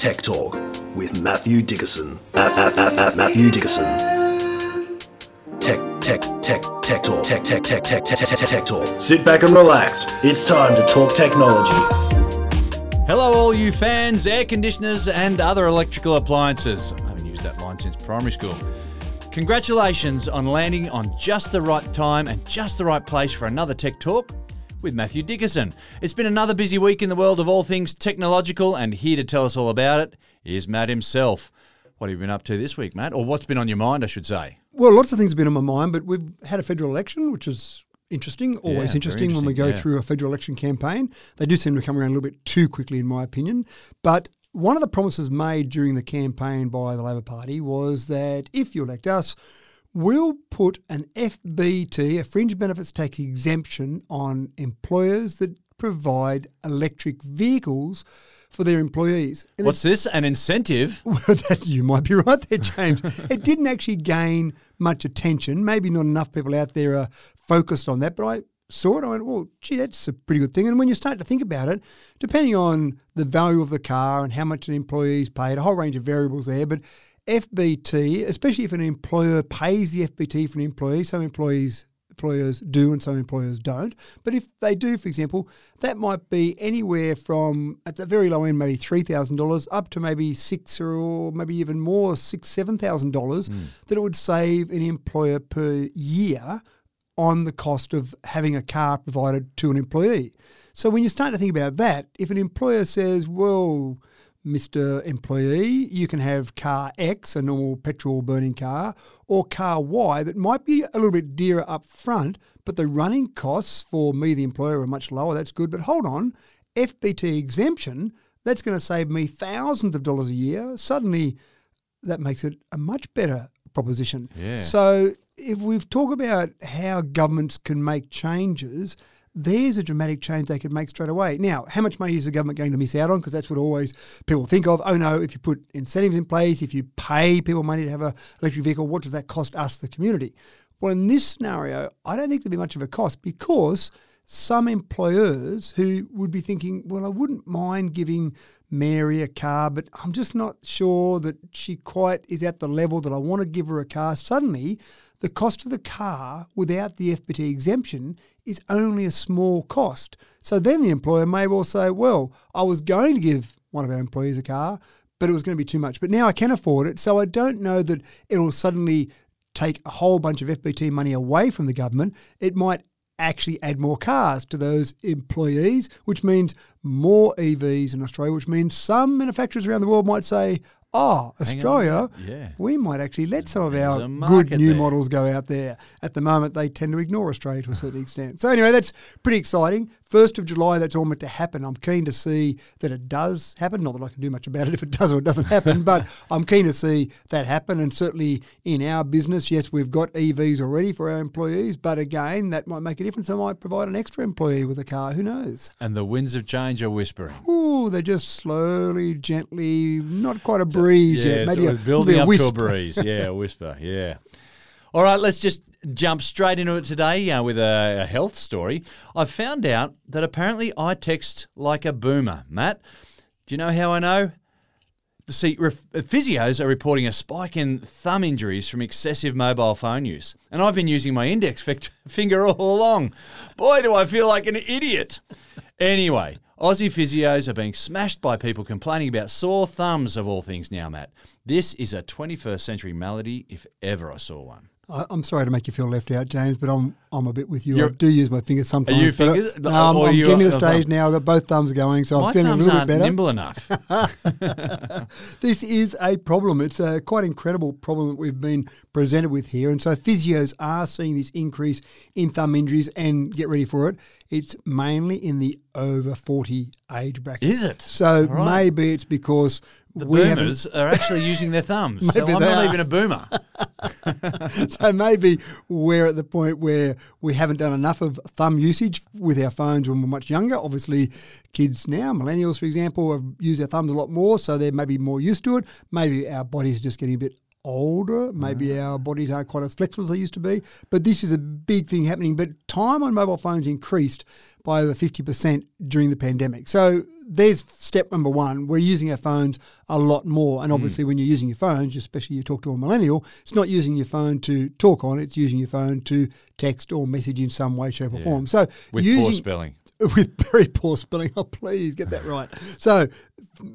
Tech Talk with Matthew Dickerson. At, at, at Matthew Dickerson. Tech, tech, tech, tech talk. Tech, tech, tech, tech, tech, tech, tech talk. Sit back and relax. It's time to talk technology. Hello, all you fans, air conditioners, and other electrical appliances. I haven't used that line since primary school. Congratulations on landing on just the right time and just the right place for another Tech Talk with Matthew Dickerson. It's been another busy week in the world of all things technological, and here to tell us all about it is Matt himself. What have you been up to this week, Matt? Or what's been on your mind, I should say? Well, lots of things have been on my mind, but we've had a federal election, which is interesting, always very interesting, when we go yeah. through a federal election campaign. They do seem to come around a little bit too quickly, in my opinion. But one of the promises made during the campaign by the Labor Party was that if you elect us, we'll put an FBT, a fringe benefits tax exemption, on employers that provide electric vehicles for their employees. And What's this? An incentive? well, that you might be right there, James. it didn't actually gain much attention. Maybe not enough people out there are focused on that, but I saw it. I went, well, gee, that's a pretty good thing. And when you start to think about it, depending on the value of the car and how much an employee's paid, a whole range of variables there, but FBT, especially if an employer pays the FBT for an employee, some employees employers do and some employers don't. But if they do, for example, that might be anywhere from at the very low end, maybe three thousand dollars, up to maybe six or maybe even more, six seven thousand dollars hmm. that it would save an employer per year on the cost of having a car provided to an employee. So when you start to think about that, if an employer says, well, Mr. Employee, you can have car X, a normal petrol burning car, or car Y that might be a little bit dearer up front, but the running costs for me, the employer, are much lower. That's good. But hold on, FBT exemption, that's going to save me thousands of dollars a year. Suddenly, that makes it a much better proposition. Yeah. So if we've talked about how governments can make changes, there's a dramatic change they could make straight away. Now, how much money is the government going to miss out on? Because that's what always people think of. Oh no, if you put incentives in place, if you pay people money to have an electric vehicle, what does that cost us, the community? Well, in this scenario, I don't think there'd be much of a cost because some employers who would be thinking, well, I wouldn't mind giving Mary a car, but I'm just not sure that she quite is at the level that I want to give her a car. Suddenly, the cost of the car without the FBT exemption is only a small cost. So then the employer may well say, well, I was going to give one of our employees a car, but it was going to be too much. But now I can afford it. So I don't know that it'll suddenly take a whole bunch of FBT money away from the government. It might actually add more cars to those employees, which means more EVs in Australia, which means some manufacturers around the world might say, oh, Australia. Yeah. we might actually let some of our good new there. models go out there. At the moment, they tend to ignore Australia to a certain extent. So anyway, that's pretty exciting. First of July, that's all meant to happen. I'm keen to see that it does happen. Not that I can do much about it if it does or it doesn't happen, but I'm keen to see that happen. And certainly in our business, yes, we've got EVs already for our employees, but again, that might make a difference. I might provide an extra employee with a car. Who knows? And the winds of change are whispering. Ooh, they're just slowly, gently, not quite a breeze yeah, yet. Maybe a, building a up to a breeze. Yeah, a whisper. Yeah. All right, let's just jump straight into it today uh, with a, a health story. I've found out that apparently I text like a boomer. Matt, do you know how I know? See, ref- physios are reporting a spike in thumb injuries from excessive mobile phone use. And I've been using my index finger all along. Boy, do I feel like an idiot. Anyway, Aussie physios are being smashed by people complaining about sore thumbs of all things now, Matt. This is a 21st century malady if ever I saw one. I, I'm sorry to make you feel left out, James, but I'm I'm a bit with you. I You're- do use my fingers sometimes. you but, uh, fingers- No, I'm, I'm you- getting to the uh, stage now. I've got both thumbs going, so My I'm feeling a little aren't bit better. nimble enough. This is a problem. It's a quite incredible problem that we've been presented with here. And so physios are seeing this increase in thumb injuries and get ready for it. It's mainly in the over 40 age bracket. Is it? So right. maybe it's because The we boomers are actually using their thumbs. so I'm not are. even a boomer. so maybe we're at the point where we haven't done enough of thumb usage with our phones when we're much younger. Obviously, kids now, millennials, for example, have used their thumbs a lot more, so they're maybe more used to it. Maybe our bodies are just getting a bit older. Maybe our bodies aren't quite as flexible as they used to be. But this is a big thing happening. But time on mobile phones increased by over 50% during the pandemic. So there's step number one. We're using our phones a lot more. And hmm. obviously, when you're using your phones, especially you talk to a millennial, it's not using your phone to talk on, it's using your phone to text or message in some way, shape, or form. So With using, poor spelling. with very poor spelling. Oh, please get that right. So,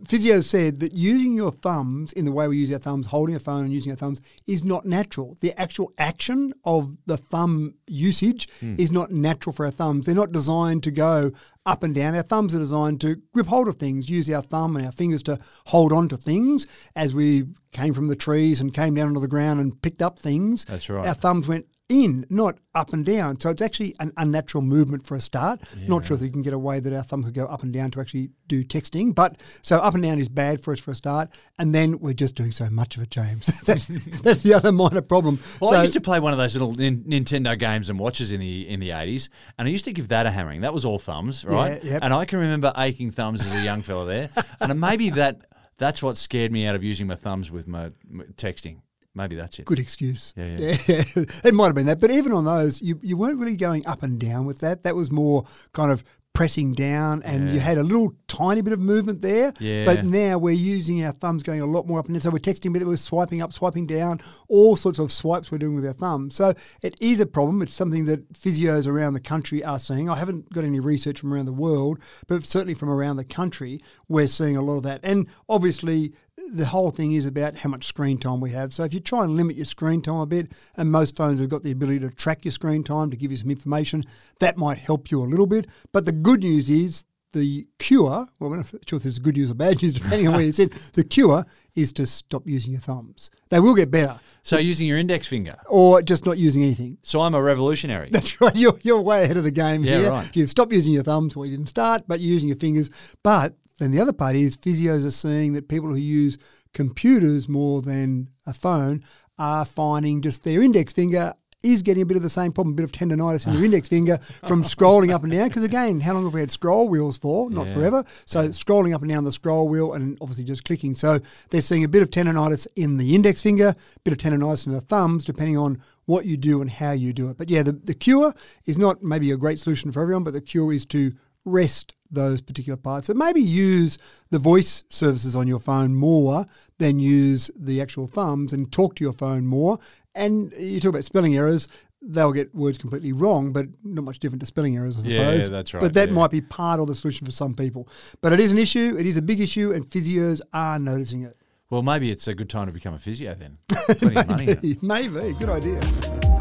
physio said that using your thumbs in the way we use our thumbs, holding a phone and using our thumbs, is not natural. The actual action of the thumb usage hmm. is not natural for our thumbs. They're not designed to go up and down. Our thumbs are designed to grip hold of things, use our thumb and our fingers to hold on to things as we came from the trees and came down onto the ground and picked up things. That's right. Our thumbs went in, not up and down. So it's actually an unnatural movement for a start. Not sure if you can get away that our thumb could go up and down to actually do texting, but so up and down is bad for us for a start. And then we're just doing so much of it, James. that's, that's the other minor problem. Well, so, I used to play one of those little nin- Nintendo games and watches in the in the eighties, and I used to give that a hammering. That was all thumbs, right? Yeah, yep. And I can remember aching thumbs as a young fella there, and maybe that that's what scared me out of using my thumbs with my, my texting. Maybe that's it. Good excuse. Yeah, yeah. yeah. it might have been that. But even on those, you, you weren't really going up and down with that. That was more kind of pressing down and you had a little tiny bit of movement there. Yeah. But now we're using our thumbs going a lot more up and down. So we're texting, but we're swiping up, swiping down, all sorts of swipes we're doing with our thumbs. So it is a problem. It's something that physios around the country are seeing. I haven't got any research from around the world, but certainly from around the country, we're seeing a lot of that. And obviously, the whole thing is about how much screen time we have. So if you try and limit your screen time a bit, and most phones have got the ability to track your screen time to give you some information, that might help you a little bit. But the good news is the cure, well, I'm not sure if there's good news or bad news, depending on where you sit, the cure is to stop using your thumbs. They will get better, So using your index finger. or just not using anything. So I'm a revolutionary. That's right. You're, you're way ahead of the game Yeah, here. right. You've stopped using your thumbs. Well, you didn't start, but you're using your fingers. But then the other part is physios are seeing that people who use computers more than a phone are finding just their index finger is getting a bit of the same problem, a bit of tendonitis in your index finger from scrolling up and down. Because again, how long have we had scroll wheels for? Not Yeah. forever. So scrolling up and down the scroll wheel and obviously just clicking. So they're seeing a bit of tendonitis in the index finger, a bit of tendonitis in the thumbs, depending on what you do and how you do it. But yeah, the, the cure is not maybe a great solution for everyone, but the cure is to rest those particular parts. But maybe use the voice services on your phone more than use the actual thumbs and talk to your phone more. And you talk about spelling errors. They'll get words completely wrong, but not much different to spelling errors, I suppose. Yeah, that's right, But that yeah. might be part of the solution for some people. But it is an issue. It is a big issue, and physios are noticing it. Well, maybe it's a good time to become a physio then. Maybe, maybe. Good idea.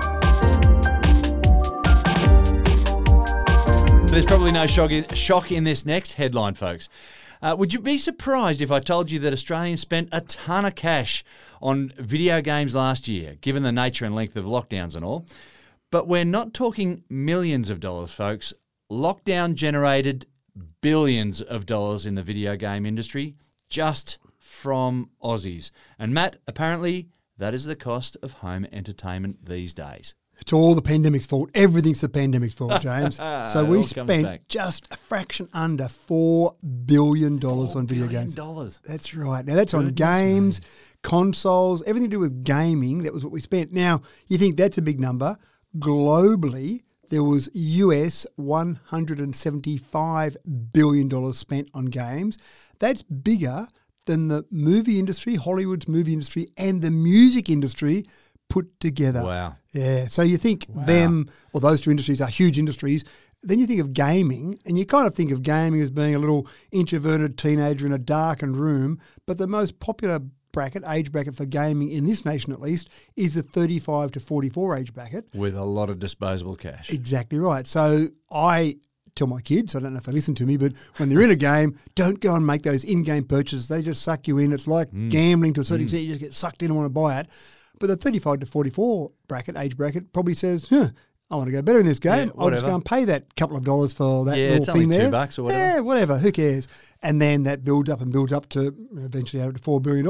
There's probably no shock in, shock in this next headline, folks. Uh, would you be surprised if I told you that Australians spent a ton of cash on video games last year, given the nature and length of lockdowns and all? But we're not talking millions of dollars, folks. Lockdown generated billions of dollars in the video game industry just from Aussies. And Matt, apparently, that is the cost of home entertainment these days. It's all the pandemic's fault. Everything's the pandemic's fault, James. so we spent just a fraction under $4 billion on video games. dollars. That's right. Now, that's on Goodness games, consoles, everything to do with gaming. That was what we spent. Now, you think that's a big number. Globally, there was US $175 billion spent on games. That's bigger than the movie industry, Hollywood's movie industry, and the music industry put together. Wow. Yeah. So you think them or those two industries are huge industries. Then you think of gaming, and you kind of think of gaming as being a little introverted teenager in a darkened room. But the most popular bracket, age bracket for gaming in this nation at least, is the 35 to 44 age bracket. With a lot of disposable cash. Exactly right. So I tell my kids, I don't know if they listen to me, but when they're in a game, don't go and make those in-game purchases. They just suck you in. It's like mm. gambling to a certain mm. extent. You just get sucked in and want to buy it. But the 35 to 44 bracket, age bracket, probably says, huh, I want to go better in this game. Yeah, I'll just go and pay that couple of dollars for that Yeah, little it's only thing two there. bucks or whatever. Yeah, whatever. Who cares? And then that builds up and builds up to eventually out to $4 billion.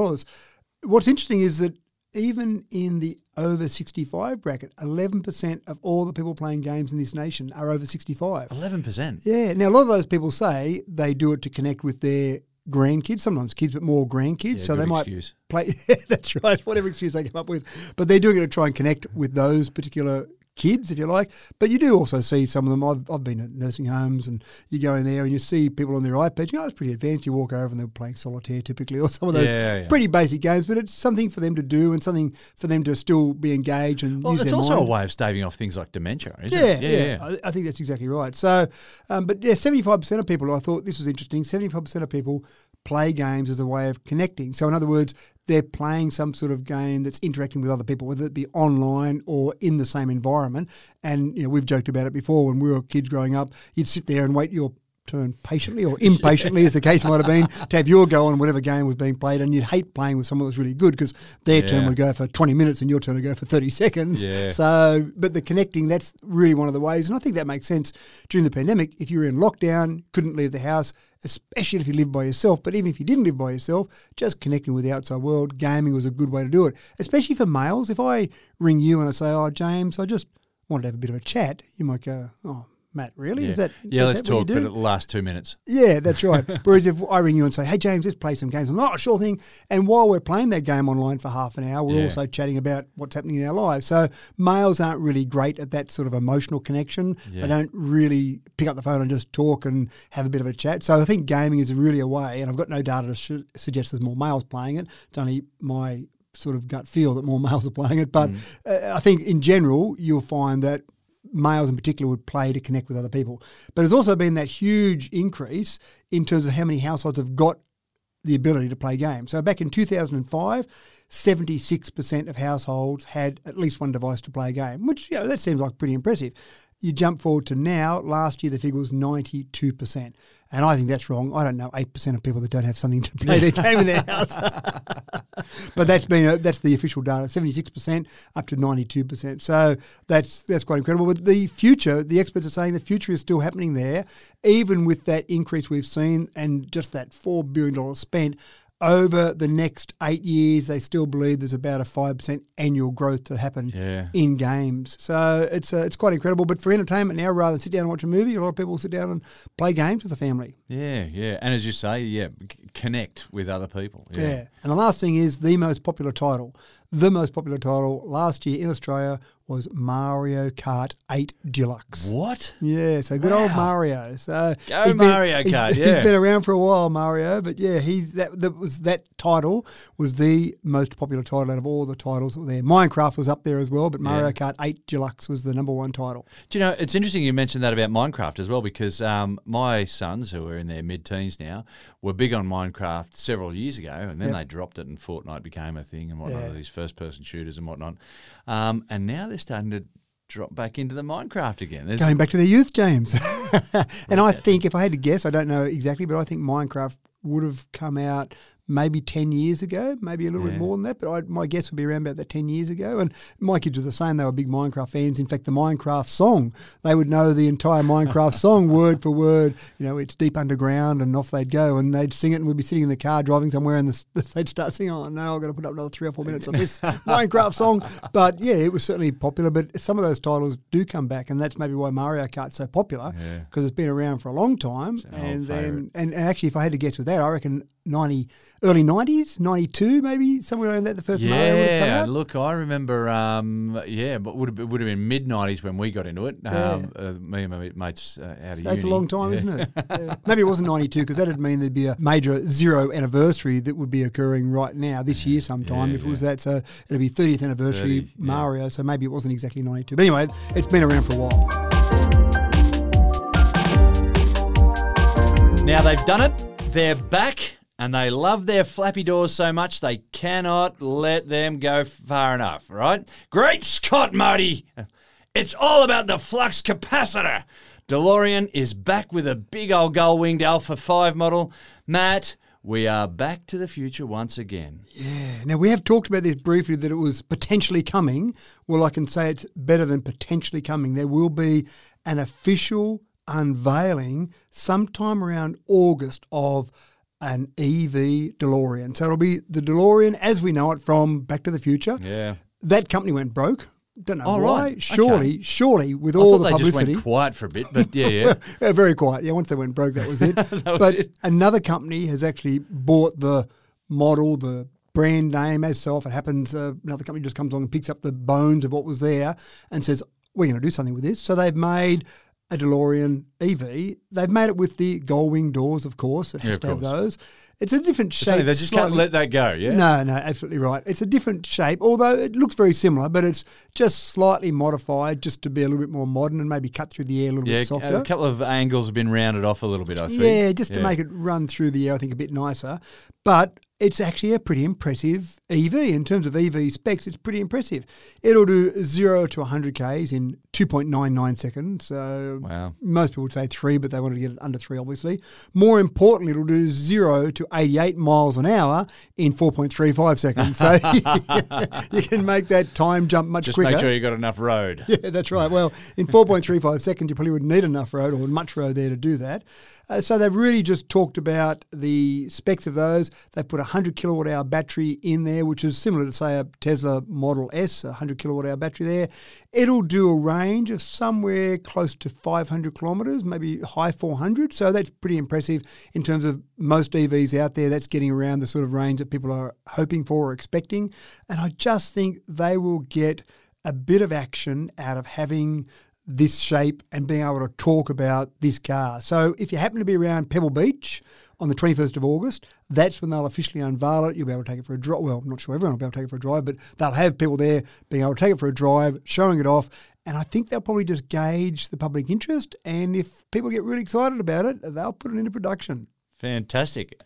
What's interesting is that even in the over 65 bracket, 11% of all the people playing games in this nation are over 65. Eleven percent. Yeah. Now, a lot of those people say they do it to connect with their grandkids, sometimes kids, but more grandkids. so they might excuse. play. that's right, whatever excuse they come up with. But they're doing it to try and connect with those particular kids, if you like. But you do also see some of them. I've, I've been at nursing homes and you go in there and you see people on their iPads. You know, it's pretty advanced. You walk over and they're playing solitaire typically or some of those Yeah, yeah. pretty basic games, but it's something for them to do and something for them to still be engaged and Well, use it's their also mind. a way of staving off things like dementia, isn't Yeah, it? yeah, I, I think that's exactly right. So, um, but yeah, seventy-five percent of people. I thought this was interesting. Seventy-five percent of people play games as a way of connecting. So, in other words, they're playing some sort of game that's interacting with other people, whether it be online or in the same environment. And you know, we've joked about it before. When we were kids growing up, you'd sit there and wait your turn patiently or impatiently, as the case might have been, to have your go on whatever game was being played. And you'd hate playing with someone that was really good because their turn would go for 20 minutes and your turn would go for 30 seconds. Yeah. So, but the connecting, that's really one of the ways. And I think that makes sense during the pandemic. If you were in lockdown, couldn't leave the house, especially if you lived by yourself, but even if you didn't live by yourself, just connecting with the outside world, gaming was a good way to do it, especially for males. If I ring you and I say, Oh, James, I just wanted to have a bit of a chat, you might go, Oh, Matt, really? Yeah, Is that yeah is let's that talk, but do?" it'll last two minutes. Yeah, that's right. Whereas if I ring you and say, "Hey James, let's play some games," I'm not sure thing. And while we're playing that game online for half an hour, we're Yeah. also chatting about what's happening in our lives. So males aren't really great at that sort of emotional connection. Yeah. They don't really pick up the phone and just talk and have a bit of a chat. So I think gaming is really a way, and I've got no data to sh- suggest there's more males playing it. It's only my sort of gut feel that more males are playing it. But uh, I think in general, you'll find that males in particular would play to connect with other people. But there's also been that huge increase in terms of how many households have got the ability to play games. So back in 2005, 76% of households had at least one device to play a game, which you know, that seems like pretty impressive. You jump forward to now, last year the figure was 92%. And I think that's wrong. I don't know 8% of people that don't have something to play their game in their house. but that's been a, that's the official data, 76% up to 92%. So that's that's quite incredible. But the future, the experts are saying the future is still happening there, even with that increase we've seen and just that $4 billion spent. Over the next eight years, they still believe there's about a 5% annual growth to happen Yeah. in games. So it's uh, it's quite incredible. But for entertainment now, rather than sit down and watch a movie, a lot of people sit down and play games with the family. Yeah, yeah. And as you say, yeah, c- connect with other people. Yeah. Yeah. And the last thing is the most popular title. The most popular title last year in Australia was Mario Kart 8 Deluxe. What? Yeah, so good old Mario. So Go he's been- Mario he's- Kart, He's yeah. been around for a while, Mario, but yeah, he's that that was that title was the most popular title out of all the titles that were there. Minecraft was up there as well, but Mario Yeah. Kart 8 Deluxe was the number one title. Do you know, it's interesting you mentioned that about Minecraft as well because um, my sons, who are in their mid teens now, were big on Minecraft several years ago and then Yep. they dropped it and Fortnite became a thing and whatnot, Yeah. these first person shooters and whatnot. Um, and now they're starting to drop back into the Minecraft again. There's- Going back to their youth, James. and I think, if I had to guess, I don't know exactly, but I think Minecraft would have come out maybe 10 years ago, maybe a little Yeah. bit more than that, but I, my guess would be around about that 10 years ago. And my kids were the same. They were big Minecraft fans. In fact, the Minecraft song, they would know the entire Minecraft song word for word. You know, it's deep underground, and off they'd go. And they'd sing it, and we'd be sitting in the car driving somewhere, and the, they'd start singing, Oh, no, I've got to put up another three or four minutes of this Minecraft song. But yeah, it was certainly popular. But some of those titles do come back, and that's maybe why Mario Kart's so popular Yeah. because it's been around for a long time. an And then, and, and actually, if I had to guess with that, I reckon 90, early 90s, 92 maybe, somewhere around that, the first Mario would have come Yeah, out. look, I remember. Um, yeah, but would have been, would have been mid '90s when we got into it. Um, uh, me and my mates uh, out of That's uni. a long time, Yeah. isn't it? Yeah. Maybe it wasn't 92 because that'd mean there'd be a major zero anniversary that would be occurring right now this year sometime yeah, if it was that. So it'd be 30th anniversary 30, yeah. Mario. So maybe it wasn't exactly 92. But anyway, it's been around for a while. Now they've done it. They're back. And they love their flappy doors so much they cannot let them go far enough, right? Great Scott, Marty! It's all about the flux capacitor. DeLorean is back with a big old gull winged Alpha 5 model. Matt, we are back to the future once again. Yeah. Now, we have talked about this briefly that it was potentially coming. Well, I can say it's better than potentially coming. There will be an official unveiling sometime around August of an EV DeLorean. So it'll be the DeLorean as we know it from Back to the Future. Yeah. That company went broke Don't know Oh, why. right. Surely, surely, with I all the publicity. just went quiet for a bit, but yeah, yeah. Very quiet. Yeah, once they went broke, that was it. was but it. another company has actually bought the model, the brand name, as so often happens. Uh, another company just comes along and picks up the bones of what was there and says, "We're going to do something with this." So they've made a DeLorean EV. They've made it with the gull wing doors, of course. It has Yeah, to have course. those. It's a different shape. they just can't let that go, yeah? no, no, absolutely right. It's a different shape, although it looks very similar, but it's just slightly modified just to be a little bit more modern and maybe cut through the air a little Yeah, bit softer. a couple of angles have been rounded off a little bit, I see. Yeah, just to make it run through the air, I think a bit nicer. But it's actually a pretty impressive EV. In terms of EV specs, it's pretty impressive. It'll do 0 to 100 Ks in 2.99 seconds. So Wow. most people would say 3, but they wanted to get it under 3, obviously. More importantly, it'll do 0 to 88 miles an hour in 4.35 seconds. So you can make that time jump much Just quicker. make sure you got enough road. Yeah, that's right. Well, in 4.35 seconds, you probably wouldn't need enough road or much road there to do that. Uh, so they've really just talked about the specs of those. They've put 100 kilowatt hour battery in there, which is similar to, say, a Tesla Model S, a 100 kilowatt hour battery there. It'll do a range of somewhere close to 500 kilometres, maybe high 400. So that's pretty impressive in terms of most EVs out there. That's getting around the sort of range that people are hoping for or expecting. And I just think they will get a bit of action out of having this shape and being able to talk about this car. So if you happen to be around Pebble Beach on the 21st of August, that's when they'll officially unveil it. You'll be able to take it for a drive. Well, I'm not sure everyone will be able to take it for a drive, but they'll have people there being able to take it for a drive, showing it off. And I think they'll probably just gauge the public interest. And if people get really excited about it, they'll put it into production. Fantastic.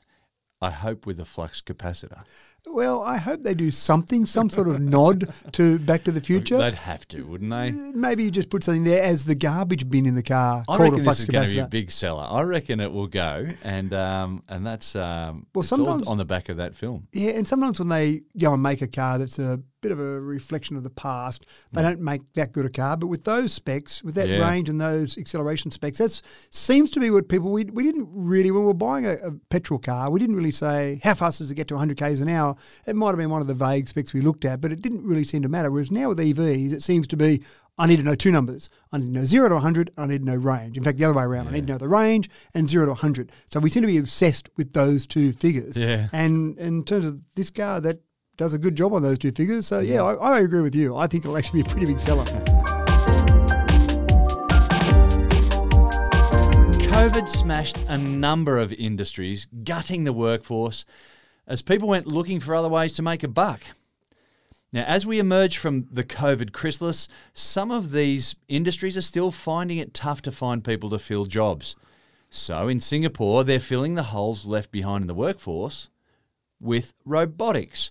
I hope with a flux capacitor. Well, I hope they do something, some sort of nod to Back to the Future. They'd have to, wouldn't they? Maybe you just put something there as the garbage bin in the car I reckon this is going to be a big seller. I reckon it will go, and um, and that's um, Well, sometimes- on the back of that film. Yeah, and sometimes when they go and make a car that's a bit of a reflection of the past, they don't make that good a car. But with those specs, with that Mm. Yeah. range and those acceleration specs, that seems to be what people we, we didn't really when we were buying a, a petrol car, we didn't really say how fast does it get to 100 k's an hour. It might have been one of the vague specs we looked at, but it didn't really seem to matter. Whereas now with EVs, it seems to be I need to know two numbers. I need to know zero to 100. I need to know range. In fact, the other way around, I need to know the range and zero to 100. So we seem to be obsessed with those two figures. Yeah. And in terms of this car, that does a good job on those two figures. So yeah, I, I agree with you. I think it'll actually be a pretty big seller. COVID smashed a number of industries, gutting the workforce as people went looking for other ways to make a buck. Now, as we emerge from the COVID chrysalis, some of these industries are still finding it tough to find people to fill jobs. So, in Singapore, they're filling the holes left behind in the workforce with robotics.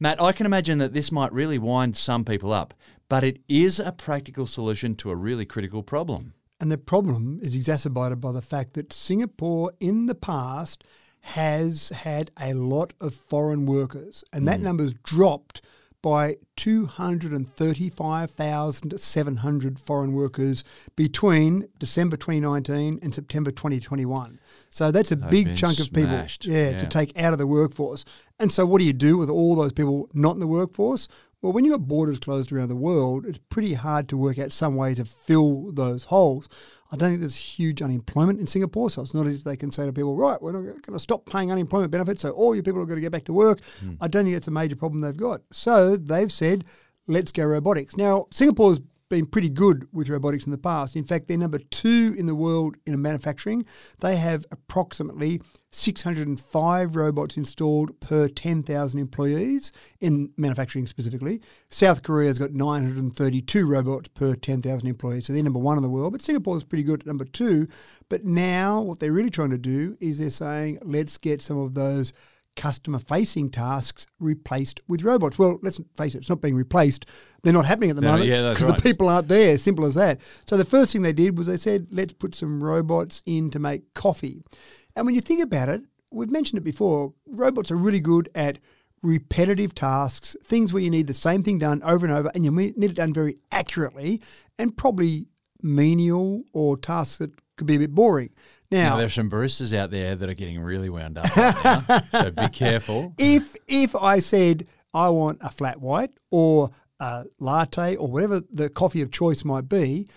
Matt, I can imagine that this might really wind some people up, but it is a practical solution to a really critical problem. And the problem is exacerbated by the fact that Singapore in the past has had a lot of foreign workers, and that mm. number's dropped by 235,700 foreign workers between December 2019 and September 2021. So that's a big been chunk of people yeah, yeah. to take out of the workforce. And so what do you do with all those people not in the workforce? Well, when you've got borders closed around the world, it's pretty hard to work out some way to fill those holes. I don't think there's huge unemployment in Singapore, so it's not as if they can say to people, right, we're not going to stop paying unemployment benefits, so all you people are going to get back to work. Hmm. I don't think it's a major problem they've got. So they've said, let's go robotics. Now, Singapore's been pretty good with robotics in the past. In fact, they're number two in the world in manufacturing. They have approximately 605 robots installed per 10,000 employees in manufacturing specifically. South Korea's got 932 robots per 10,000 employees, so they're number one in the world. But Singapore's pretty good at number two. But now what they're really trying to do is they're saying, let's get some of those customer facing tasks replaced with robots. Well, let's face it, it's not being replaced. They're not happening at the No, moment yeah, because right. the people aren't there. Simple as that. So the first thing they did was they said, let's put some robots in to make coffee. And when you think about it, we've mentioned it before, robots are really good at repetitive tasks, things where you need the same thing done over and over and you need it done very accurately and probably menial or tasks that could be a bit boring. Now, Now, there's some baristas out there that are getting really wound up right now, so be careful. if if I said I want a flat white or a latte or whatever the coffee of choice might be,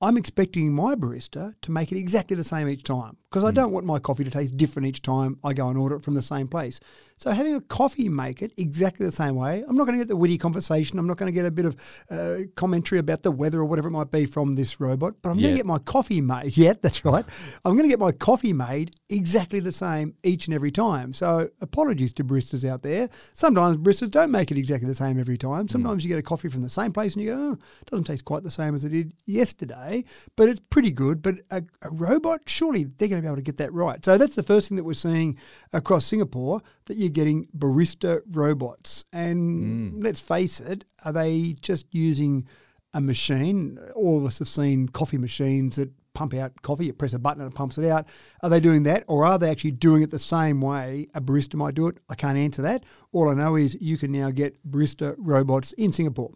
I'm expecting my barista to make it exactly the same each time because I don't want my coffee to taste different each time I go and order it from the same place. So having a coffee make it exactly the same way, I'm not going to get the witty conversation. I'm not going to get a bit of uh, commentary about the weather or whatever it might be from this robot, but I'm going to get my coffee made. Yeah, that's right. I'm going to get my coffee made exactly the same each and every time. So apologies to baristas out there. Sometimes baristas don't make it exactly the same every time. Sometimes you get a coffee from the same place and you go, oh, it doesn't taste quite the same as it did yesterday, but it's pretty good. But a, a robot, surely they're going to be able to get that right. So that's the first thing that we're seeing across Singapore that you're getting barista robots. And mm. let's face it, are they just using a machine? All of us have seen coffee machines that pump out coffee. You press a button and it pumps it out. Are they doing that, or are they actually doing it the same way a barista might do it? I can't answer that. All I know is you can now get barista robots in Singapore.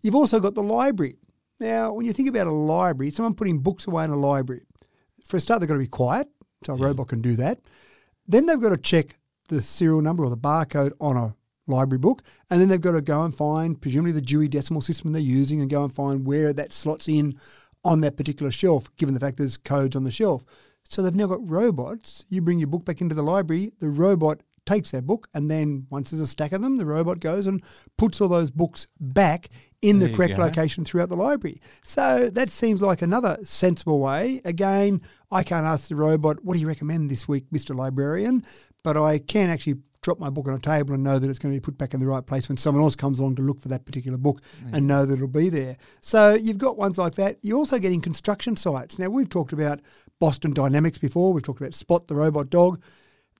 You've also got the library. Now, when you think about a library, someone putting books away in a library, for a start, they've got to be quiet, so a robot can do that. Then they've got to check the serial number or the barcode on a library book, and then they've got to go and find, presumably, the Dewey Decimal System they're using, and go and find where that slots in on that particular shelf, given the fact there's codes on the shelf. So they've now got robots. You bring your book back into the library, the robot takes that book, and then once there's a stack of them, the robot goes and puts all those books back in There the correct location throughout the library. So that seems like another sensible way. Again, I can't ask the robot, what do you recommend this week, Mr. Librarian? But I can actually drop my book on a table and know that it's going to be put back in the right place when someone else comes along to look for that particular book and know that it'll be there. So you've got ones like that. You're also getting construction sites. Now, we've talked about Boston Dynamics before, we've talked about Spot, the robot dog.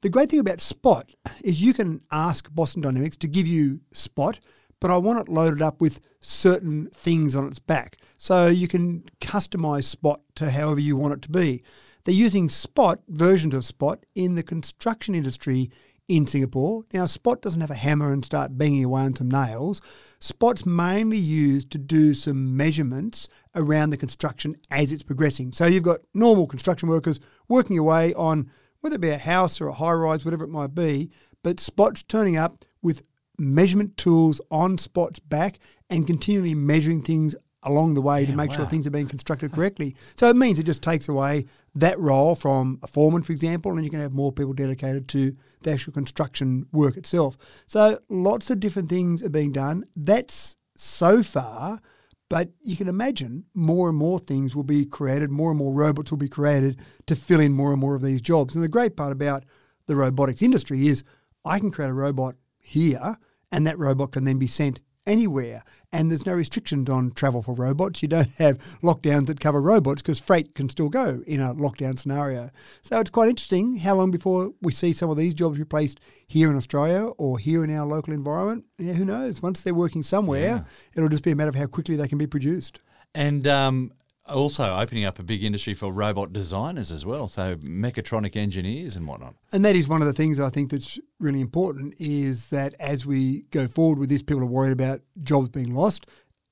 The great thing about Spot is you can ask Boston Dynamics to give you Spot, but I want it loaded up with certain things on its back. So you can customize Spot to however you want it to be. They're using Spot, versions of Spot, in the construction industry in Singapore. Now, Spot doesn't have a hammer and start banging away on some nails. Spot's mainly used to do some measurements around the construction as it's progressing. So you've got normal construction workers working away on whether it be a house or a high rise, whatever it might be, but Spot's turning up with measurement tools on Spot's back and continually measuring things along the way to Yeah, make sure things are being constructed correctly. So it means it just takes away that role from a foreman, for example, and you can have more people dedicated to the actual construction work itself. So lots of different things are being done. That's so far, but you can imagine more and more things will be created, more and more robots will be created to fill in more and more of these jobs. And the great part about the robotics industry is I can create a robot here and that robot can then be sent anywhere. And there's no restrictions on travel for robots. You don't have lockdowns that cover robots because freight can still go in a lockdown scenario. So it's quite interesting how long before we see some of these jobs replaced here in Australia or here in our local environment. Yeah, who knows? Once they're working somewhere, it'll just be a matter of how quickly they can be produced. And um, also opening up a big industry for robot designers as well. So mechatronic engineers and whatnot. And that is one of the things I think that's really important is that as we go forward with this, people are worried about jobs being lost.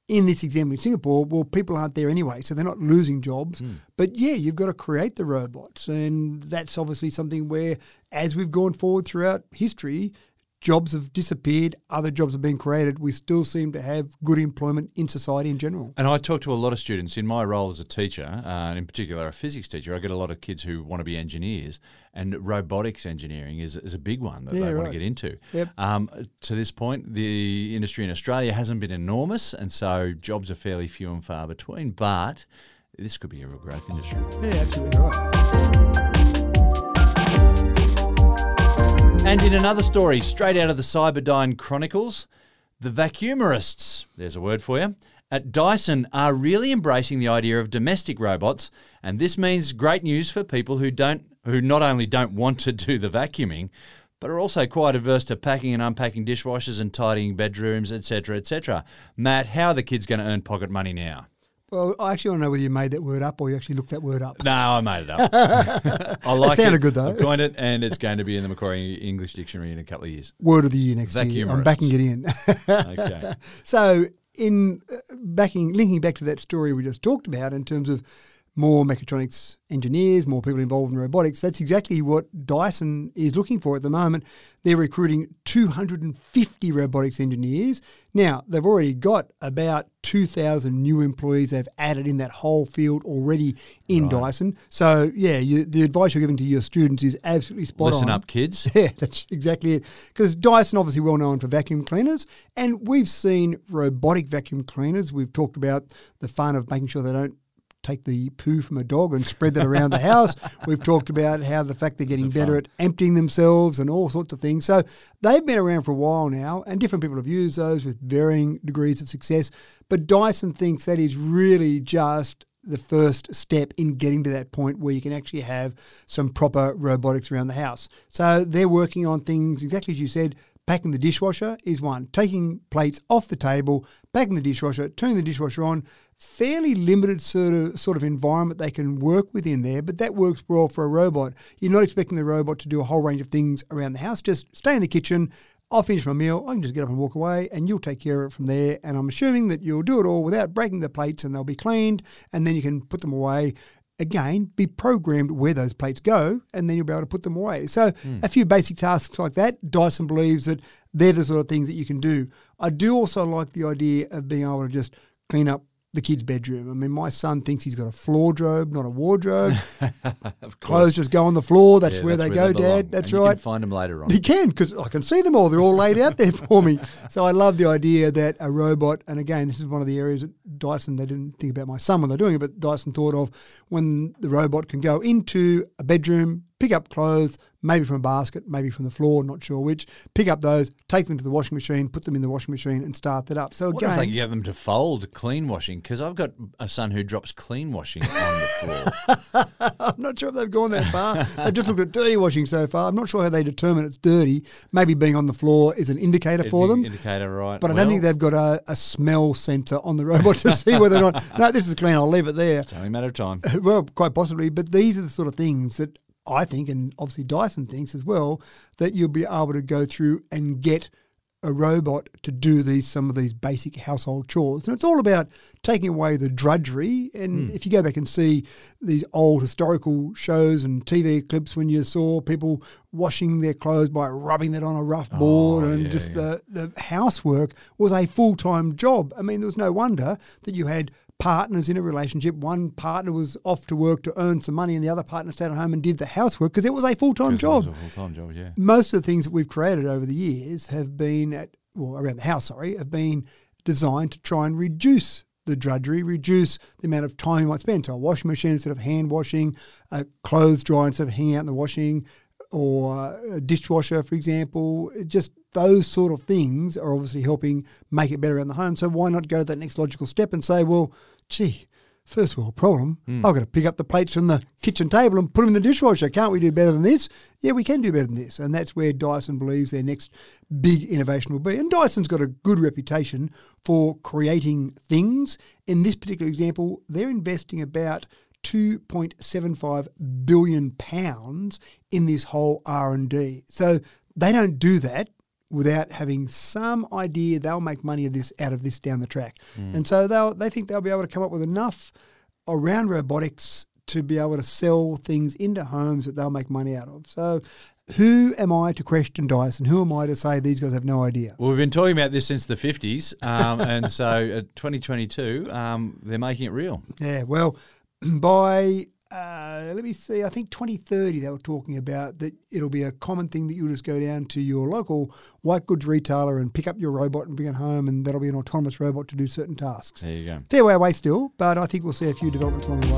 In this example in Singapore, well, people aren't there anyway, so they're not losing jobs. Hmm. But yeah, you've got to create the robots. And that's obviously something where, as we've gone forward throughout history, jobs have disappeared, other jobs have been created. We still seem to have good employment in society in general. And I talk to a lot of students in my role as a teacher, uh, in particular a physics teacher. I get a lot of kids who want to be engineers, and robotics engineering is, is a big one that Yeah, they want to get into. Yep. Um, to this point, the industry in Australia hasn't been enormous, and so jobs are fairly few and far between. But this could be a real growth industry. Yeah, absolutely right. And in another story, straight out of the Cyberdyne Chronicles, the vacuumerists, there's a word for you, at Dyson are really embracing the idea of domestic robots, and this means great news for people who don't who not only don't want to do the vacuuming, but are also quite averse to packing and unpacking dishwashers and tidying bedrooms, etc., etc. Matt, how are the kids going to earn pocket money now? Well, I actually want to know whether you made that word up or you actually looked that word up. No, I made it up. I like it. Sounded good, though. I coined it, and it's going to be in the Macquarie English Dictionary in a couple of years. Word of the year next year. I'm backing it in. Okay. So, in uh, backing, linking back to that story we just talked about, in terms of more mechatronics engineers, more people involved in robotics. That's exactly what Dyson is looking for at the moment. They're recruiting 250 robotics engineers. Now, they've already got about 2,000 new employees they've added in that whole field already in Dyson. So, yeah, you, the advice you're giving to your students is absolutely spot Listen on. up, kids. Yeah, that's exactly it. Because Dyson, obviously well known for vacuum cleaners, and we've seen robotic vacuum cleaners. We've talked about the fun of making sure they don't take the poo from a dog and spread that around the house. We've talked about how the fact they're getting better at emptying themselves and all sorts of things. So they've been around for a while now, and different people have used those with varying degrees of success. But Dyson thinks that is really just the first step in getting to that point where you can actually have some proper robotics around the house. So they're working on things exactly as you said. Packing the dishwasher is one. Taking plates off the table, packing the dishwasher, turning the dishwasher on. Fairly limited sort of sort of environment they can work within there, but that works well for a robot. You're not expecting the robot to do a whole range of things around the house. Just stay in the kitchen. I'll finish my meal. I can just get up and walk away, and you'll take care of it from there. And I'm assuming that you'll do it all without breaking the plates, and they'll be cleaned, and then you can put them away. Again, be programmed where those plates go, and then you'll be able to put them away. So, hmm. a few basic tasks like that. Dyson believes that they're the sort of things that you can do. I do also like the idea of being able to just clean up the kid's bedroom. I mean, my son thinks he's got a floor drobe, not a wardrobe. Clothes just go on the floor. That's Yeah, where that's they go, belong. Dad. That's And You right. can find them later on. He can because I can see them all. They're all laid out there for me. So I love the idea that a robot, and again, this is one of the areas that Dyson, they didn't think about my son when they're doing it, but Dyson thought of when the robot can go into a bedroom, pick up clothes, maybe from a basket, maybe from the floor, not sure which, pick up those, take them to the washing machine, put them in the washing machine, and start that up. So What if they again, get them to fold clean washing? Because I've got a son who drops clean washing on the floor. I'm not sure if they've gone that far. they've just looked at dirty washing so far. I'm not sure how they determine it's dirty. Maybe being on the floor is an indicator for them. Indicator, right? But I don't think they've got a, a smell sensor on the robot to see whether or not, no, this is clean, I'll leave it there. It's only a matter of time. Well, quite possibly. But these are the sort of things that I think, and obviously Dyson thinks as well, that you'll be able to go through and get a robot to do these some of these basic household chores. And it's all about taking away the drudgery. And hmm. if you go back and see these old historical shows and TV clips when you saw people washing their clothes by rubbing that on a rough oh, board and yeah, just yeah. the, the housework was a full time job. I mean, there was no wonder that you had partners in a relationship. One partner was off to work to earn some money, and the other partner stayed at home and did the housework because it was a full time job. It's a full-time job, yeah. Most of the things that we've created over the years have been at, well, around the house, sorry, have been designed to try and reduce the drudgery, reduce the amount of time you might spend. So a washing machine instead of hand washing, a clothes dryer instead of hanging out in the washing, or a dishwasher, for example. Just those sort of things are obviously helping make it better in the home. So why not go to that next logical step and say, well, gee, first world problem. Hmm. I've got to pick up the plates from the kitchen table and put them in the dishwasher. Can't we do better than this? Yeah, we can do better than this. And that's where Dyson believes their next big innovation will be. And Dyson's got a good reputation for creating things. In this particular example, they're investing about 2.75 billion pounds in this whole R&D. So they don't do that without having some idea they'll make money of this out of this down the track. And so they'll they think they'll be able to come up with enough around robotics to be able to sell things into homes that they'll make money out of. So who am I to question Dyson? Who am I to say these guys have no idea? Well, we've been talking about this since the 50s, um, and so at 2022, um, they're making it real. Yeah, well, by uh, Uh, let me see, I think 2030 they were talking about that it'll be a common thing that you'll just go down to your local white goods retailer and pick up your robot and bring it home, and that'll be an autonomous robot to do certain tasks. There you go. Fair way away still, but I think we'll see a few developments along the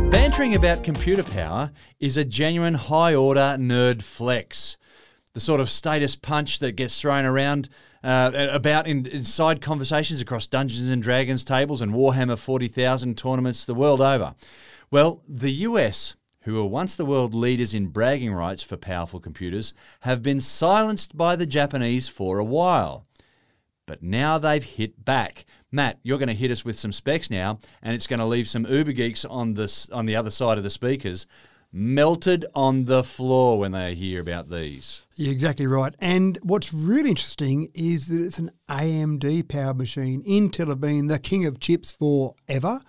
way. Bantering about computer power is a genuine high order nerd flex. The sort of status punch that gets thrown around uh, about in, inside conversations across Dungeons and Dragons tables and Warhammer 40,000 tournaments the world over. Well, the US, who were once the world leaders in bragging rights for powerful computers, have been silenced by the Japanese for a while but now they've hit back. Matt, you're going to hit us with some specs now, and it's going to leave some Uber geeks on this on the other side of the speakers melted on the floor when they hear about these. You're exactly right. And what's really interesting is that it's an AMD powered machine. Intel have been the king of chips forever.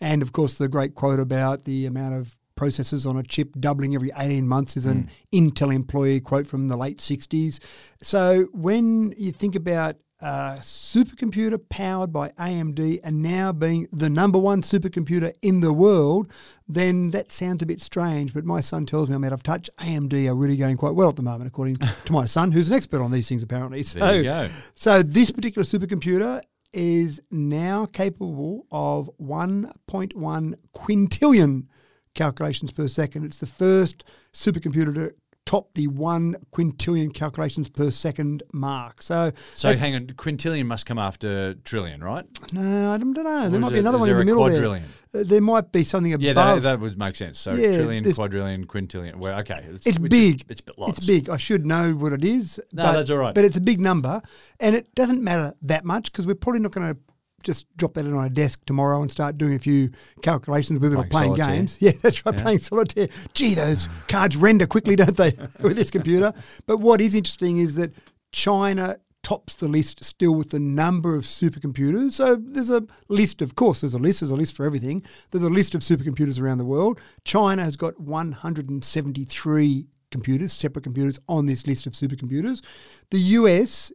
And of course, the great quote about the amount of processors on a chip doubling every 18 months is an hmm. Intel employee quote from the late 60s. So when you think about a supercomputer powered by AMD and now being the number one supercomputer in the world, then that sounds a bit strange. But my son tells me I'm out of touch. AMD are really going quite well at the moment, according to my son, who's an expert on these things apparently. So, There you go. so this particular supercomputer is now capable of 1.1 quintillion calculations per second. It's the first supercomputer to top the one quintillion calculations per second mark. So, So hang on, quintillion must come after trillion, right? no, I don't know. Or There might be it- another is one in the middle quadrillion? there. Uh, There might be something above. Yeah, that, that would make sense. So Yeah, trillion, quadrillion, quintillion. Well, okay, It's is- big. it's lots. It's big. I should know what it is. No, but, that's all right. But it's a big number, and it doesn't matter that much because we're probably not going to just drop that in on a desk tomorrow and start doing a few calculations with it or Playing solitaire. games. Yeah, that's right, playing solitaire. Gee, those cards render quickly, don't they, with this computer? But what is interesting is that China tops the list still with the number of supercomputers. So there's a list, of course, there's a list, there's a list for everything. There's a list of supercomputers around the world. China has got 173 computers, separate computers on this list of supercomputers. The US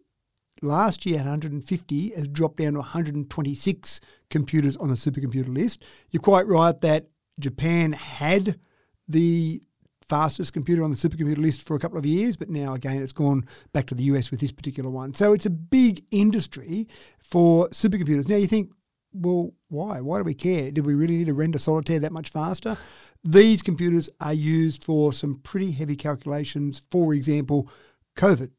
last year had 150 has dropped down to 126 computers on the supercomputer list. You're quite right that Japan had the fastest computer on the supercomputer list for a couple of years, but now again it's gone back to the US with this particular one. So it's a big industry for supercomputers. Now you think, well, why? Why do we care? Did we really need to render solitaire that much faster? These computers are used for some pretty heavy calculations. For example, COVID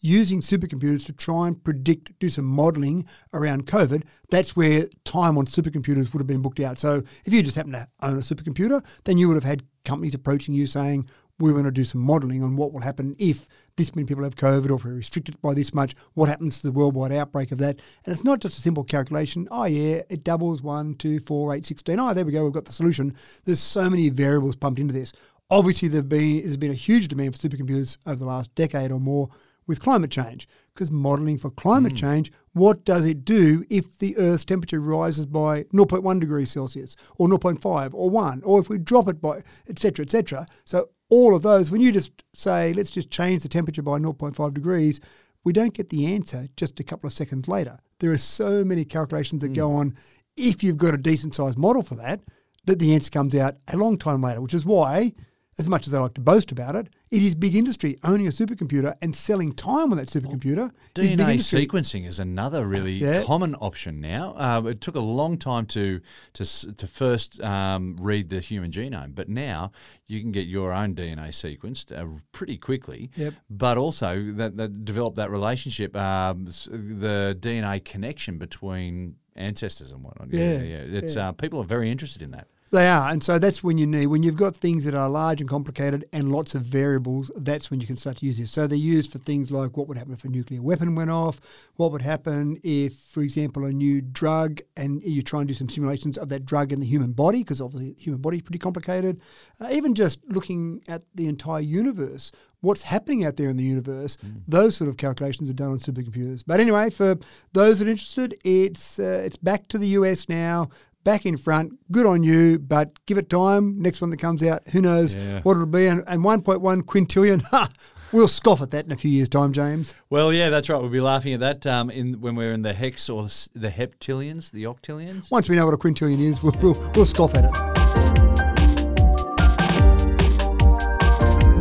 using supercomputers to try and predict, do some modelling around COVID, that's where time on supercomputers would have been booked out. So if you just happen to own a supercomputer, then you would have had companies approaching you saying, we want to do some modelling on what will happen if this many people have COVID or if we're restricted by this much, what happens to the worldwide outbreak of that. And it's not just a simple calculation, oh yeah, it doubles 1, 2, 4, 8, 16. Oh, there we go, we've got the solution. There's so many variables pumped into this. Obviously, there've been, there's been a huge demand for supercomputers over the last decade or more with climate change. Because modelling for climate hmm. change, what does it do if the Earth's temperature rises by 0.1 degrees Celsius or 0.5 or 1, or if we drop it by, etc., etc. So all of those, when you just say, let's just change the temperature by 0.5 degrees, we don't get the answer just a couple of seconds later. There are so many calculations that go hmm. on. If you've got a decent sized model for that, that the answer comes out a long time later, which is why as much as they like to boast about it, it is big industry. Owning a supercomputer and selling time on that supercomputer big DNA sequencing is another really Yeah. common option now. Uh, it took a long time to to to first um, read the human genome, but now you can get your own DNA sequenced uh, pretty quickly. Yep. But also that, that develop that relationship, um, the DNA connection between ancestors and whatnot. Yeah, yeah. It's Uh, people are very interested in that. They are, and so that's when you need when you've got things that are large and complicated and lots of variables. That's when you can start to use this. So they're used for things like what would happen if a nuclear weapon went off, what would happen if, for example, a new drug, and you try and do some simulations of that drug in the human body, because obviously the human body is pretty complicated. Uh, even just looking at the entire universe, what's happening out there in the universe, those sort of calculations are done on supercomputers. But anyway, for those that are interested, it's uh, it's back to the US now back in front. Good on you, but give it time. Next one that comes out, who knows Yeah. what it'll be. And, and 1.1 quintillion, ha, we'll scoff at that in a few years' time, James. Well, yeah, that's right. We'll be laughing at that um, in when we're in the hex or the heptillions, the octillions. Once we know what a quintillion is, we'll, we'll, we'll scoff at it.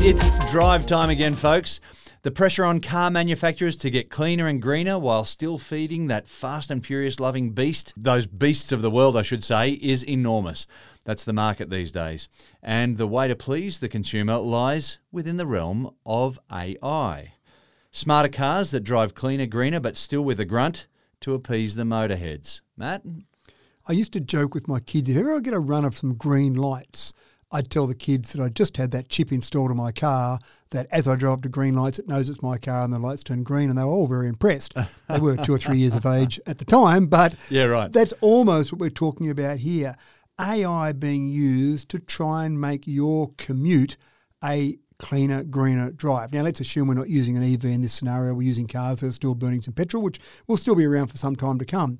It's drive time again, folks. The pressure on car manufacturers to get cleaner and greener while still feeding that fast and furious loving beast, those beasts of the world, I should say, is enormous. That's the market these days. And the way to please the consumer lies within the realm of AI. Smarter cars that drive cleaner, greener, but still with a grunt to appease the motorheads. Matt? I used to joke with my kids if ever I get a run of some green lights, I'd tell the kids that I just had that chip installed in my car that as I drive up to green lights, it knows it's my car and the lights turn green. And they were all very impressed. they were two or three years of age at the time, but Yeah, right. that's almost what we're talking about here. AI being used to try and make your commute a cleaner, greener drive. Now, let's assume we're not using an EV in this scenario. We're using cars that are still burning some petrol, which will still be around for some time to come.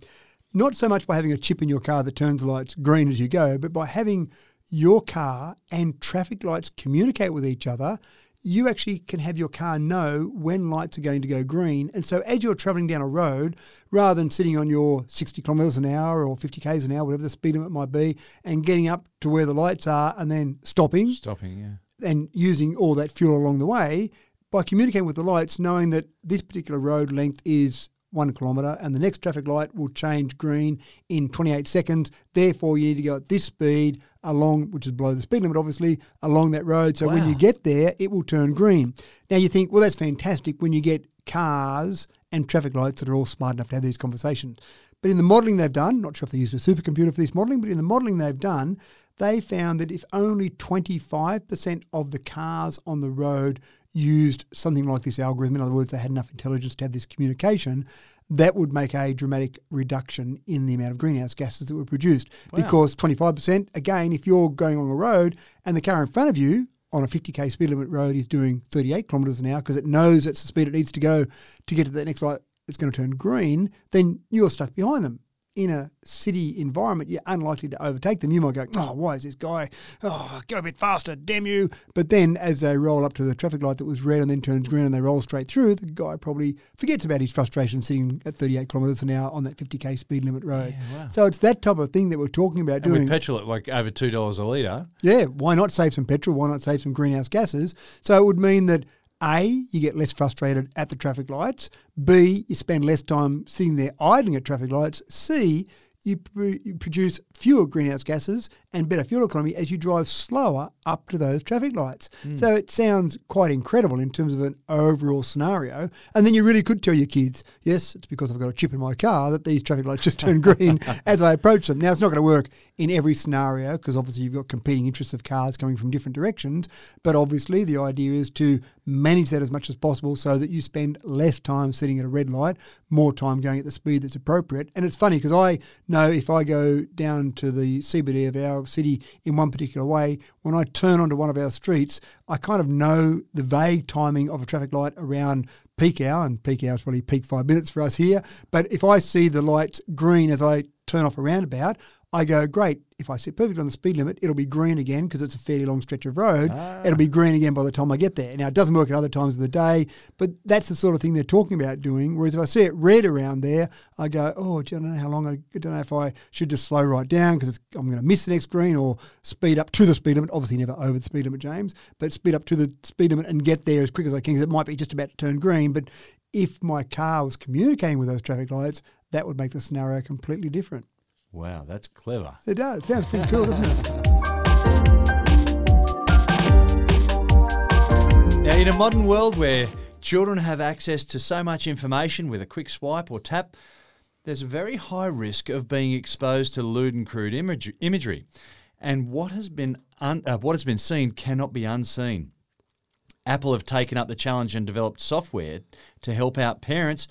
Not so much by having a chip in your car that turns the lights green as you go, but by having your car and traffic lights communicate with each other you actually can have your car know when lights are going to go green. And so as you're traveling down a road, rather than sitting on your 60 kilometres an hour or 50 k's an hour, whatever the speed limit might be, and getting up to where the lights are and then stopping, Stopping, yeah. and using all that fuel along the way, by communicating with the lights, knowing that this particular road length is one kilometre and the next traffic light will change green in 28 seconds. Therefore, you need to go at this speed along, which is below the speed limit, obviously, along that road. So when you get there, it will turn green. Now you think, well, that's fantastic when you get cars and traffic lights that are all smart enough to have these conversations. But in the modelling they've done, not sure if they used a supercomputer for this modelling, but in the modelling they've done, they found that if only 25% of the cars on the road used something like this algorithm, in other words, they had enough intelligence to have this communication, that would make a dramatic reduction in the amount of greenhouse gases that were produced. Wow. Because 25%, again, if you're going along a road and the car in front of you on a 50k speed limit road is doing 38 kilometres an hour because it knows that's the speed it needs to go to get to that next light, it's going to turn green, then you're stuck behind them. In a city environment, you're unlikely to overtake them. You might go, oh, why is this guy? Oh, go a bit faster, damn you. But then as they roll up to the traffic light that was red and then turns green and they roll straight through, the guy probably forgets about his frustration sitting at 38 kilometres an hour on that 50k speed limit road. Yeah, wow. So it's that type of thing that we're talking about And doing. with petrol at like over two dollars a litre. Yeah, why not save some petrol? Why not save some greenhouse gases? So it would mean that A, you get less frustrated at the traffic lights. B, you spend less time sitting there idling at traffic lights. C, you, pr- you produce fewer greenhouse gases and better fuel economy as you drive slower up to those traffic lights. Hmm. So it sounds quite incredible in terms of an overall scenario. And then you really could tell your kids, yes, it's because I've got a chip in my car that these traffic lights just turn green as I approach them. Now, it's not going to work in every scenario because obviously you've got competing interests of cars coming from different directions. But obviously, the idea is to manage that as much as possible so that you spend less time sitting at a red light, more time going at the speed that's appropriate. And it's funny because I know if I go down to the CBD of our city in one particular way, when I turn onto one of our streets, I kind of know the vague timing of a traffic light around peak hour, and peak hour is probably peak five minutes for us here. But if I see the lights green as I turn off a roundabout, I go, great, if I sit perfect on the speed limit, it'll be green again because it's a fairly long stretch of road. Ah. It'll be green again by the time I get there. Now, it doesn't work at other times of the day, but that's the sort of thing they're talking about doing. Whereas if I see it red around there, I go, oh, I don't know how long, I don't know if I should just slow right down because I'm going to miss the next green or speed up to the speed limit. Obviously, never over the speed limit, James, but speed up to the speed limit and get there as quick as I can because it might be just about to turn green. But if my car was communicating with those traffic lights, that would make the scenario completely different. Wow, that's clever. It does. It sounds pretty cool, doesn't it? Now, in a modern world where children have access to so much information with a quick swipe or tap, there's a very high risk of being exposed to lewd and crude imagery. And what has been un- uh, what has been seen cannot be unseen. Apple have taken up the challenge and developed software to help out parents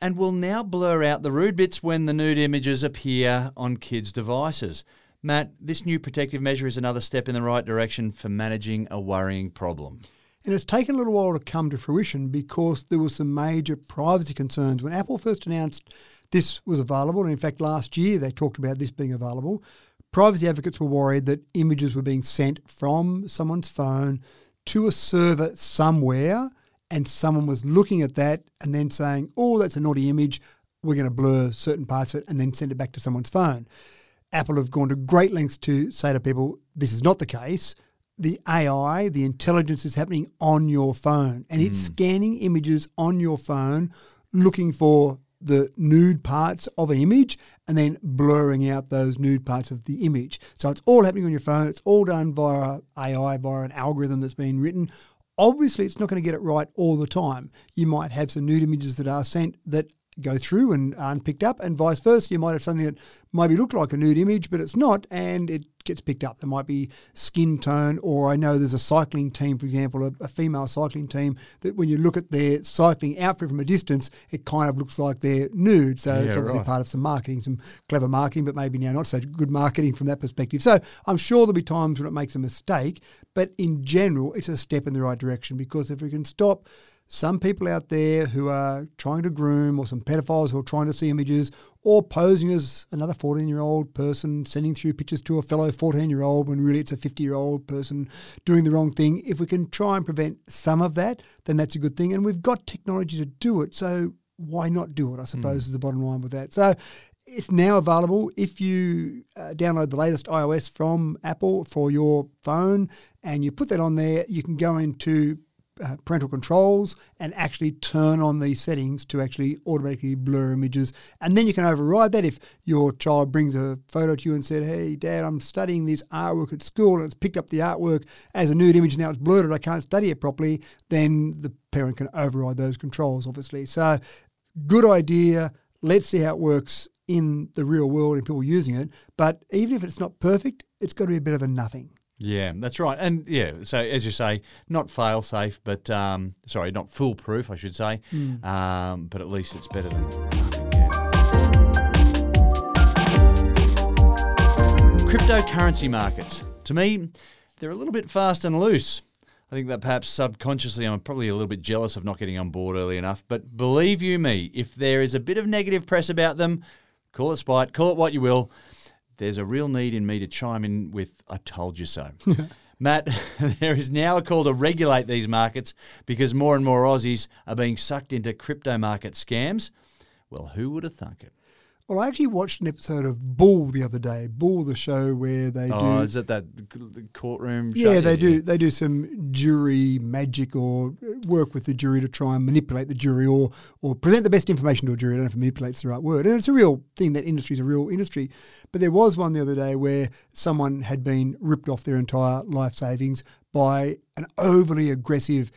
and will now blur out the rude bits when the nude images appear on kids' devices. Matt, this new protective measure is another step in the right direction for managing a worrying problem. And it's taken a little while to come to fruition because there were some major privacy concerns. When Apple first announced this was available, and in fact last year they talked about this being available, privacy advocates were worried that images were being sent from someone's phone to a server somewhere and someone was looking at that and then saying, oh, that's a naughty image, we're going to blur certain parts of it and then send it back to someone's phone. Apple have gone to great lengths to say to people, this is not the case. The AI, the intelligence is happening on your phone and it's hmm. scanning images on your phone, looking for the nude parts of an image and then blurring out those nude parts of the image. So it's all happening on your phone. It's all done via AI, via an algorithm that's been written. Obviously, it's not going to get it right all the time. You might have some nude images that are sent that go through and aren't picked up, and vice versa. You might have something that maybe look like a nude image, but it's not, and it gets picked up. There might be skin tone, or I know there's a cycling team, for example, a, a female cycling team that when you look at their cycling outfit from a distance, it kind of looks like they're nude. So it's obviously right. part of some marketing, some clever marketing, but maybe now not so good marketing from that perspective. So I'm sure there'll be times when it makes a mistake, but in general, it's a step in the right direction because if we can stop some people out there who are trying to groom or some pedophiles who are trying to see images or posing as another 14 year old person sending through pictures to a fellow 14 year old when really it's a 50 year old person doing the wrong thing. If we can try and prevent some of that, then that's a good thing. And we've got technology to do it. So why not do it? I suppose is the bottom line with that. So it's now available if you uh, download the latest iOS from Apple for your phone and you put that on there. You can go into uh, parental controls and actually turn on these settings to actually automatically blur images. And then you can override that if your child brings a photo to you and said, Hey, dad, I'm studying this artwork at school and it's picked up the artwork as a nude image. Now it's blurred I can't study it properly. Then the parent can override those controls, obviously. So, good idea. Let's see how it works in the real world and people using it. But even if it's not perfect, it's got to be better than nothing. Yeah, that's right. And yeah, so as you say, not fail safe, but um, sorry, not foolproof, I should say. Um, but at least it's better than nothing. Yeah. Cryptocurrency markets. To me, they're a little bit fast and loose. I think that perhaps subconsciously I'm probably a little bit jealous of not getting on board early enough. But believe you me, if there is a bit of negative press about them, call it spite, call it what you will, there's a real need in me to chime in with I told you so. Matt, there is now a call to regulate these markets because more and more Aussies are being sucked into crypto market scams. Well, who would have thunk it? Well, I actually watched an episode of Bull the other day. Bull, the show where they Oh, do. is it that the courtroom? Yeah, show? they do. They do some jury magic or uh, work with the jury to try and manipulate the jury or or present the best information to a jury. I don't know if manipulate's the right word. And it's a real thing. That industry is a real industry. But there was one the other day where someone had been ripped off their entire life savings by an overly aggressive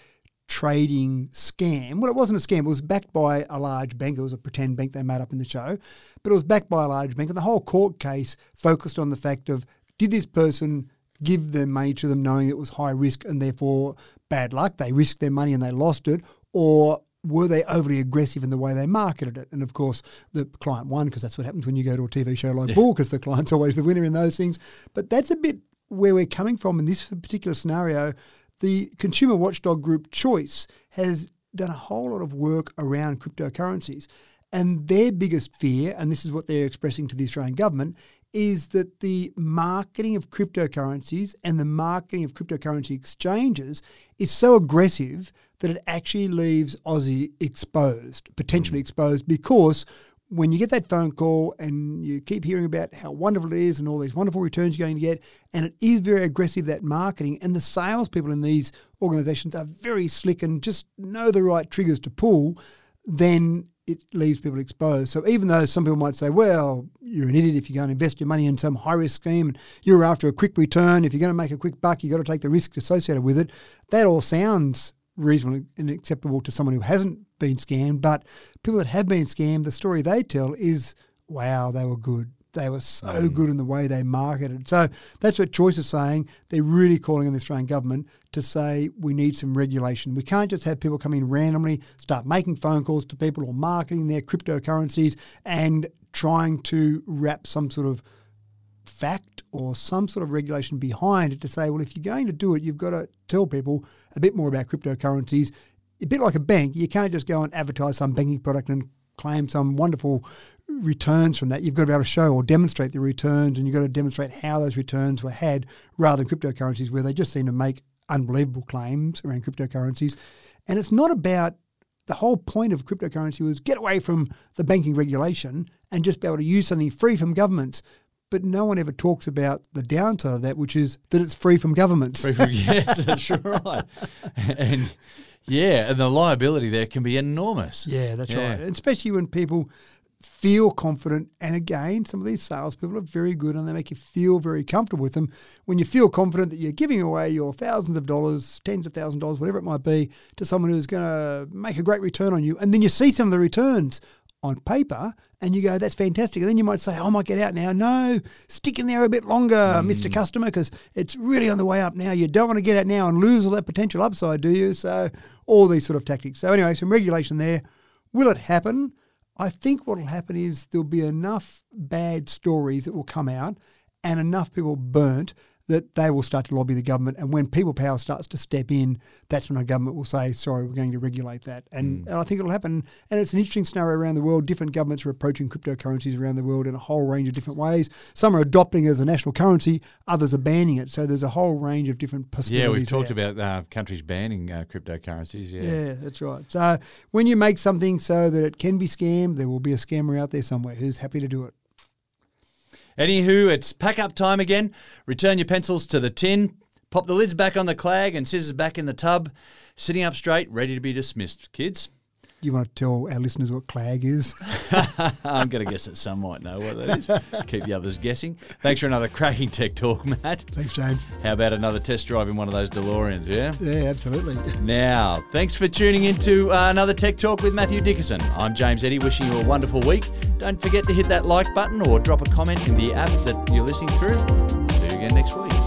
trading scam. Well, it wasn't a scam. It was backed by a large bank. It was a pretend bank they made up in the show, but it was backed by a large bank. And the whole court case focused on the fact of did this person give their money to them knowing it was high risk and therefore bad luck? They risked their money and they lost it, or were they overly aggressive in the way they marketed it? And of course, the client won because that's what happens when you go to a TV show like Bull, because the client's always the winner in those things. But that's a bit where we're coming from in this particular scenario. The consumer watchdog group Choice has done a whole lot of work around cryptocurrencies. And their biggest fear, and this is what they're expressing to the Australian government, is that the marketing of cryptocurrencies and the marketing of cryptocurrency exchanges is so aggressive that it actually leaves Aussie exposed, potentially mm. exposed, because when you get that phone call and you keep hearing about how wonderful it is and all these wonderful returns you're going to get, and it is very aggressive, that marketing, and the salespeople in these organizations are very slick and just know the right triggers to pull, then it leaves people exposed. So even though some people might say, well, you're an idiot if you go and invest your money in some high risk scheme and you're after a quick return, if you're going to make a quick buck, you've got to take the risk associated with it. That all sounds reasonable and acceptable to someone who hasn't been scammed. But people that have been scammed, the story they tell is, wow, they were good. They were so mm. good in the way they marketed. So that's what Choice is saying. They're really calling on the Australian government to say we need some regulation. We can't just have people come in randomly, start making phone calls to people or marketing their cryptocurrencies and trying to wrap some sort of fact or some sort of regulation behind it to say, well, if you're going to do it, you've got to tell people a bit more about cryptocurrencies. A bit like a bank, you can't just go and advertise some banking product and claim some wonderful returns from that. You've got to be able to show or demonstrate the returns, and you've got to demonstrate how those returns were had rather than cryptocurrencies where they just seem to make unbelievable claims around cryptocurrencies. And it's not about the whole point of cryptocurrency was get away from the banking regulation and just be able to use something free from governments. But no one ever talks about the downside of that, which is that it's free from governments. yes, that's right. And yeah, and the liability there can be enormous. Yeah, that's Yeah. right. Especially when people feel confident. And again, some of these salespeople are very good and they make you feel very comfortable with them. When you feel confident that you're giving away your thousands of dollars, tens of thousands of dollars, whatever it might be, to someone who's going to make a great return on you, and then you see some of the returns on paper and you go, that's fantastic. And then you might say, oh, I might get out now. No, stick in there a bit longer, hmm. Mr. Customer, because it's really on the way up now. You don't want to get out now and lose all that potential upside, do you? So, all these sort of tactics. So, anyway, some regulation there. Will it happen? I think what will happen is there'll be enough bad stories that will come out and enough people burnt that they will start to lobby the government. And when people power starts to step in, that's when our government will say, sorry, we're going to regulate that. And, and I think it'll happen. And it's an interesting scenario around the world. Different governments are approaching cryptocurrencies around the world in a whole range of different ways. Some are adopting it as a national currency, others are banning it. So there's a whole range of different possibilities. Yeah, we've talked there. about uh, countries banning uh, cryptocurrencies. Yeah. Yeah, that's right. So when you make something so that it can be scammed, there will be a scammer out there somewhere who's happy to do it. Anywho, it's pack up time again. Return your pencils to the tin, pop the lids back on the clag, and scissors back in the tub. Sitting up straight, ready to be dismissed. Kids, Do you want to tell our listeners what clag is? I'm going to guess that some might know what that is. Keep the others guessing. Thanks for another cracking tech talk, Matt. Thanks, James. How about another test drive in one of those DeLoreans, yeah? Yeah, absolutely. Now, thanks for tuning into uh, another Tech Talk with Matthew Dickerson. I'm James Eddy, wishing you a wonderful week. Don't forget to hit that like button or drop a comment in the app that you're listening through. See you again next week.